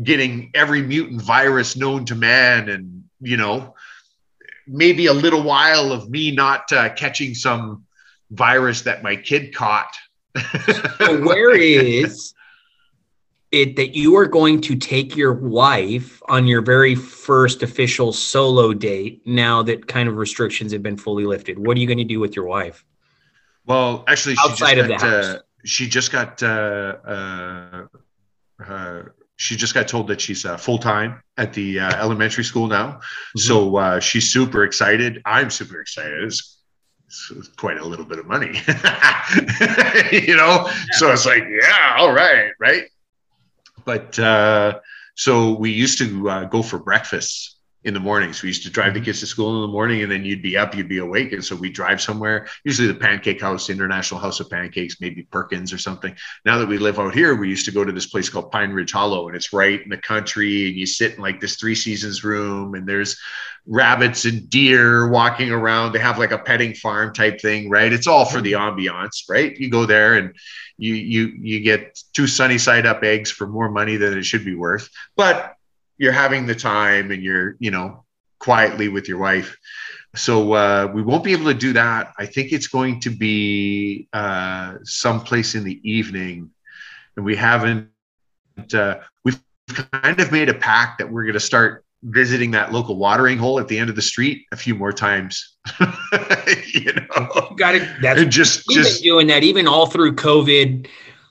[SPEAKER 3] getting every mutant virus known to man, and you know maybe a little while of me not uh, catching some virus that my kid caught.
[SPEAKER 4] So where is it that you are going to take your wife on your very first official solo date now that kind of restrictions have been fully lifted? What are you going to do with your wife?
[SPEAKER 3] Well, actually,
[SPEAKER 4] Outside of the house.
[SPEAKER 3] Uh, she just got. Uh, uh, uh, she just got told that she's uh, full time at the uh, elementary school now. So uh, she's super excited. I'm super excited. It's, it's quite a little bit of money, you know. So it's like, yeah, all right, right. But uh, so we used to uh, go for breakfast in the mornings. We used to drive the mm-hmm. kids to school in the morning, and then you'd be up, you'd be awake, and so we drive somewhere. Usually the Pancake House, International House of Pancakes, maybe Perkins or something. Now that we live out here, we used to go to this place called Pine Ridge Hollow, and it's right in the country, and you sit in like this Three Seasons room, and there's rabbits and deer walking around. They have like a petting farm type thing, right? It's all for the mm-hmm. ambiance, right? You go there and you you you get two sunny side up eggs for more money than it should be worth, but you're having the time and you're you know quietly with your wife. So uh, we won't be able to do that. I think it's going to be uh, someplace in the evening, and we haven't. Uh, we've kind of made a pact that we're going to start visiting that local watering hole at the end of the street a few more times. you know,
[SPEAKER 4] got it. That's
[SPEAKER 3] And just
[SPEAKER 4] we've been
[SPEAKER 3] just
[SPEAKER 4] doing that even all through COVID.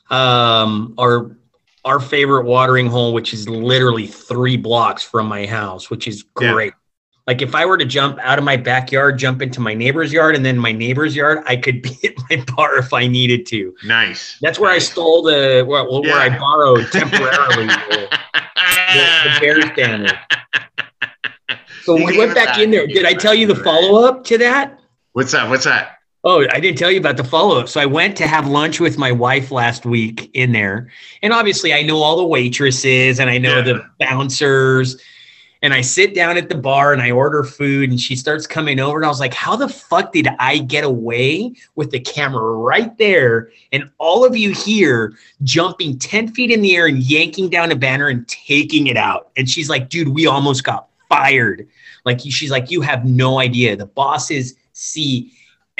[SPEAKER 4] Um, our our favorite watering hole, which is literally three blocks from my house, which is
[SPEAKER 3] Yeah.
[SPEAKER 4] great. Like if I were to jump out of my backyard, jump into my neighbor's yard, and then my neighbor's yard, I could be at my bar if I needed to.
[SPEAKER 3] nice.
[SPEAKER 4] That's where I stole the where, where I borrowed temporarily the, the, the bear stand. So
[SPEAKER 3] You
[SPEAKER 4] we went back in there. Did I tell you the follow up to that?
[SPEAKER 3] What's that? What's that?
[SPEAKER 4] Oh, I didn't tell you about the follow up. So I went to have lunch with my wife last week in there. And obviously, I know all the waitresses and I know
[SPEAKER 3] Yeah.
[SPEAKER 4] the bouncers. And I sit down at the bar and I order food and she starts coming over. And I was like, how the fuck did I get away with the camera right there? And all of you here jumping 10 feet in the air and yanking down a banner and taking it out. And she's like, dude, we almost got fired. Like, she's like, you have no idea. The bosses see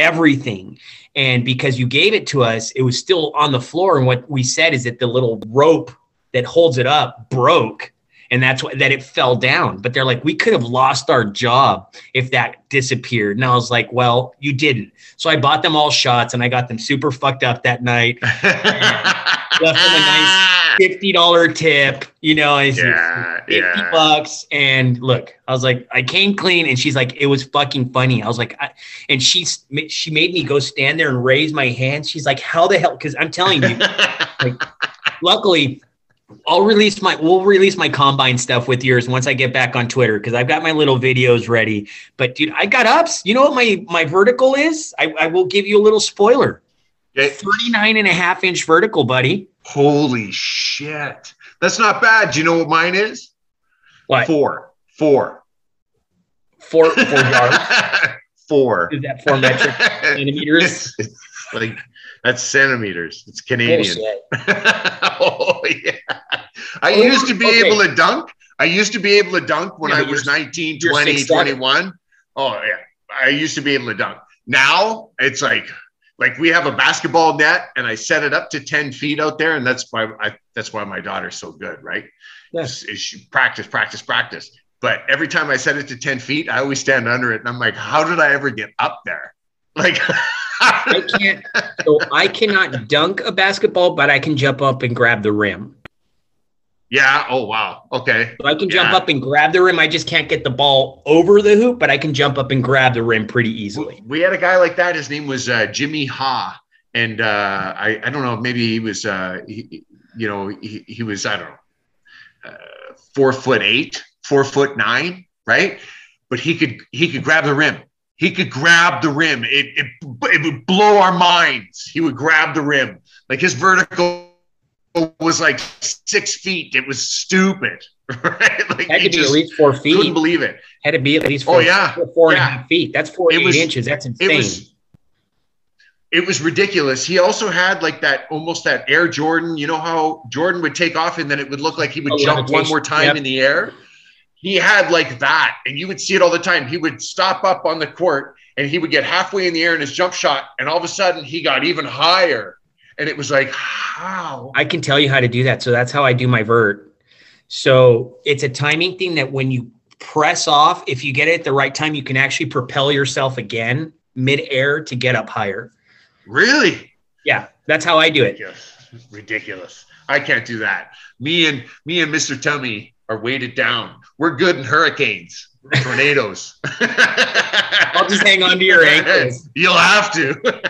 [SPEAKER 4] everything. And because you gave it to us, it was still on the floor. And what we said is that the little rope that holds it up broke. And that's what that it fell down. But they're like, we could have lost our job if that disappeared. And I was like, well, you didn't. So I bought them all shots and I got them super fucked up that night. Left them a nice fifty dollar tip, you know, it's
[SPEAKER 3] Yeah,
[SPEAKER 4] fifty
[SPEAKER 3] yeah.
[SPEAKER 4] bucks. And look, I was like, I came clean, and she's like, it was fucking funny. I was like, I, and she's she made me go stand there and raise my hands. She's like, how the hell? Because I'm telling you, luckily. I'll release my we'll release my combine stuff with yours once I get back on Twitter because I've got my little videos ready. But dude, I got ups. You know what my my vertical is? I, I will give you a little spoiler.
[SPEAKER 3] Okay.
[SPEAKER 4] 39 and a half inch vertical, buddy.
[SPEAKER 3] Holy shit. That's not bad. Do you know what mine is?
[SPEAKER 4] What?
[SPEAKER 3] Four. Four.
[SPEAKER 4] Four four yards.
[SPEAKER 3] Four.
[SPEAKER 4] Is that four metric centimeters?
[SPEAKER 3] It's, it's like that's centimeters. It's Canadian. Oh yeah. I
[SPEAKER 4] Oh,
[SPEAKER 3] used to be
[SPEAKER 4] okay.
[SPEAKER 3] able to dunk. I used to be able to dunk when
[SPEAKER 4] Yeah,
[SPEAKER 3] I was
[SPEAKER 4] you're-
[SPEAKER 3] 19, 20, 21. Oh yeah. I used to be able to dunk. Now it's like like we have a basketball net and I set it up to 10 feet out there. And that's why I that's why my daughter's so good, right?
[SPEAKER 4] Yes.
[SPEAKER 3] Is she practice, practice, practice. But every time I set it to 10 feet, I always stand under it and I'm like, how did I ever get up there? Like
[SPEAKER 4] I can't. So I cannot dunk a basketball, but I can jump up and grab the rim.
[SPEAKER 3] Yeah. Oh wow. Okay.
[SPEAKER 4] So I can jump
[SPEAKER 3] Yeah.
[SPEAKER 4] up and grab the rim. I just can't get the ball over the hoop, but I can jump up and grab the rim pretty easily.
[SPEAKER 3] We had a guy like that. His name was uh, Jimmy Ha, and uh, I I don't know. Maybe he was uh, he, you know he, he was I don't know uh, four foot eight, four foot nine, right? But he could he could grab the rim. He could grab the rim. It, it it would blow our minds. He would grab the rim. Like his vertical was like six feet. It was stupid, right? Like
[SPEAKER 4] Had
[SPEAKER 3] he
[SPEAKER 4] to be at least four feet.
[SPEAKER 3] couldn't believe it.
[SPEAKER 4] Had to be at least
[SPEAKER 3] Oh,
[SPEAKER 4] four,
[SPEAKER 3] yeah.
[SPEAKER 4] four, four and a
[SPEAKER 3] Yeah.
[SPEAKER 4] half feet. That's four
[SPEAKER 3] was-
[SPEAKER 4] inches. That's insane.
[SPEAKER 3] It was it was ridiculous. He also had like that almost that Air Jordan. You know how Jordan would take off and then it would look like he would
[SPEAKER 4] Oh,
[SPEAKER 3] jump one more time
[SPEAKER 4] Yep.
[SPEAKER 3] in the air. He had like that, and you would see it all the time. He would stop up on the court and he would get halfway in the air in his jump shot, and all of a sudden he got even higher. And it was like, how?
[SPEAKER 4] I can tell you how to do that. So that's how I do my vert. So it's a timing thing that when you press off, if you get it at the right time, you can actually propel yourself again midair to get up higher.
[SPEAKER 3] Really?
[SPEAKER 4] Yeah, that's how I do it.
[SPEAKER 3] Ridiculous. Ridiculous. I can't do that. Me and me and Mr. Tummy are weighted down. We're good in hurricanes, tornadoes.
[SPEAKER 4] I'll just hang on to your ankles.
[SPEAKER 3] You'll have to.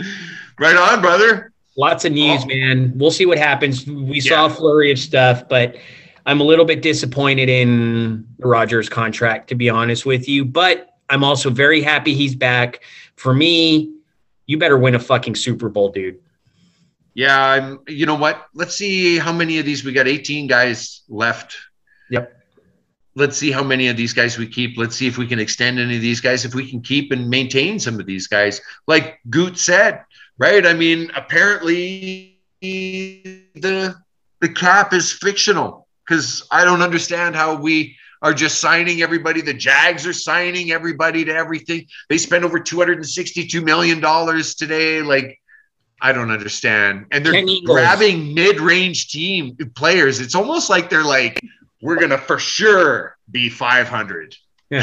[SPEAKER 3] right on, brother.
[SPEAKER 4] Lots of news,
[SPEAKER 3] Oh.
[SPEAKER 4] man. We'll see what happens. We saw a flurry of stuff, but I'm a little bit disappointed in the Rodgers contract, to be honest with you. But I'm also very happy he's back. For me, you better win a fucking Super Bowl, dude.
[SPEAKER 3] Yeah, I'm. You know what? Let's see how many of these we got. 18 guys left.
[SPEAKER 4] Yep.
[SPEAKER 3] Let's see how many of these guys we keep. Let's see if we can extend any of these guys. If we can keep and maintain some of these guys, like Goot said, right? I mean, apparently the the cap is fictional because I don't understand how we are just signing everybody. The Jags are signing everybody to everything. They spent over 262 million dollars today. Like. I don't understand. And they're grabbing mid-range team players. It's almost like they're like, we're gonna for sure be 500.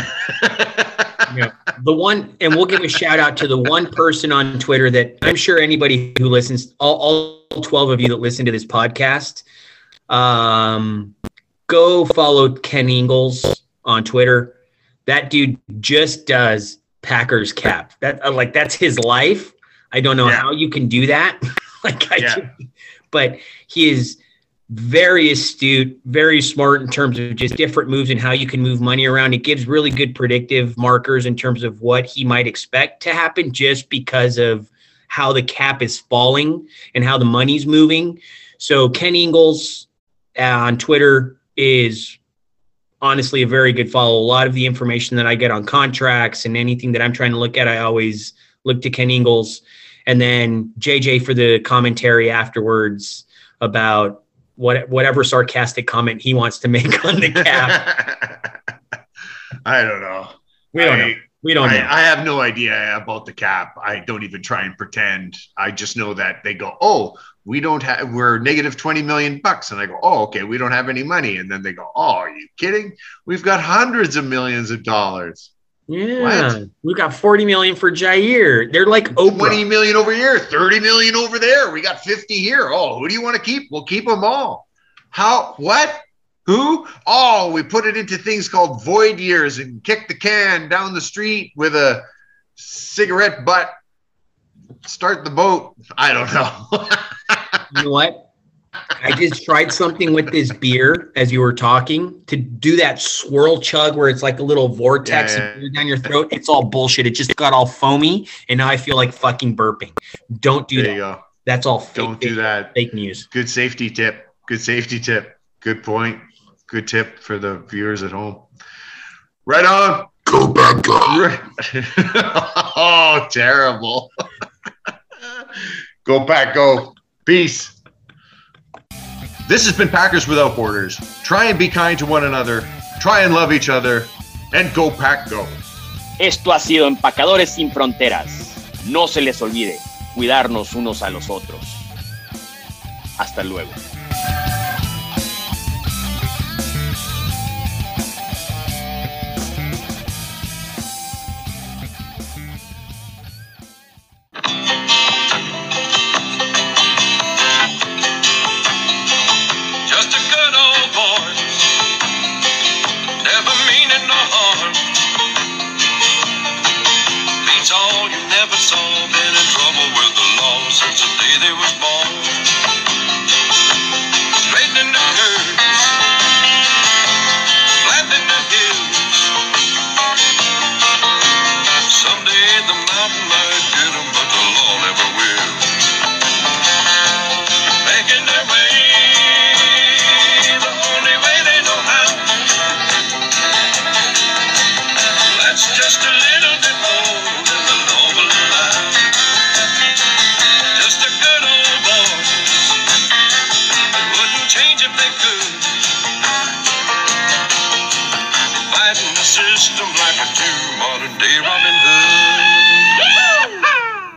[SPEAKER 4] Yeah. the one and we'll give a shout out to the one person on twitter that i'm sure anybody who listens all, all 12 of you that listen to this podcast um go follow Ken Ingalls on twitter that dude just does packers cap that uh, like that's his life i don't know
[SPEAKER 3] Yeah.
[SPEAKER 4] how you can do that like i
[SPEAKER 3] Yeah.
[SPEAKER 4] ju- but he is very astute, very smart in terms of just different moves and how you can move money around. It gives really good predictive markers in terms of what he might expect to happen just because of how the cap is falling and how the money's moving. So Ken Ingalls uh, on Twitter is honestly a very good follow. A lot of the information that I get on contracts and anything that I'm trying to look at, I always look to Ken Ingalls. And then JJ for the commentary afterwards about what whatever sarcastic comment he wants to make on the cap.
[SPEAKER 3] I don't know.
[SPEAKER 4] We don't
[SPEAKER 3] I-
[SPEAKER 4] know. We don't
[SPEAKER 3] I,
[SPEAKER 4] know.
[SPEAKER 3] I have no idea about the cap. I don't even try and pretend. I just know that they go, "Oh, we don't have. We're negative twenty million bucks," and I go, "Oh, okay, we don't have any money." And then they go, "Oh, are you kidding? We've got hundreds of millions of dollars.
[SPEAKER 4] Yeah, we got forty million for Jaire. They're like Oprah.
[SPEAKER 3] Twenty million over here, thirty million over there. We got fifty here. Oh, who do you want to keep? We'll keep them all. How? What? Who? Oh, we put it into things called void years and kick the can down the street with a cigarette butt. Start the boat. I don't know.
[SPEAKER 4] You know what? I just tried something with this beer as you were talking to do that swirl chug where it's like a little vortex
[SPEAKER 3] Yeah, yeah,
[SPEAKER 4] down your throat. It's all bullshit. It just got all foamy, and now I feel like fucking burping. Don't do
[SPEAKER 3] there
[SPEAKER 4] that.
[SPEAKER 3] you go.
[SPEAKER 4] That's all fake,
[SPEAKER 3] Don't do
[SPEAKER 4] fake-
[SPEAKER 3] that.
[SPEAKER 4] fake news.
[SPEAKER 3] Good safety tip. Good safety tip. Good point. Good tip for the viewers at home. Right on.
[SPEAKER 1] Go back, go.
[SPEAKER 3] oh, terrible. go back, go. Peace. This has been Packers Without Borders. Try and be kind to one another. Try and love each other. And go, Pack, go.
[SPEAKER 2] Esto ha sido Empacadores sin Fronteras. No se les olvide cuidarnos unos a los otros. Hasta luego.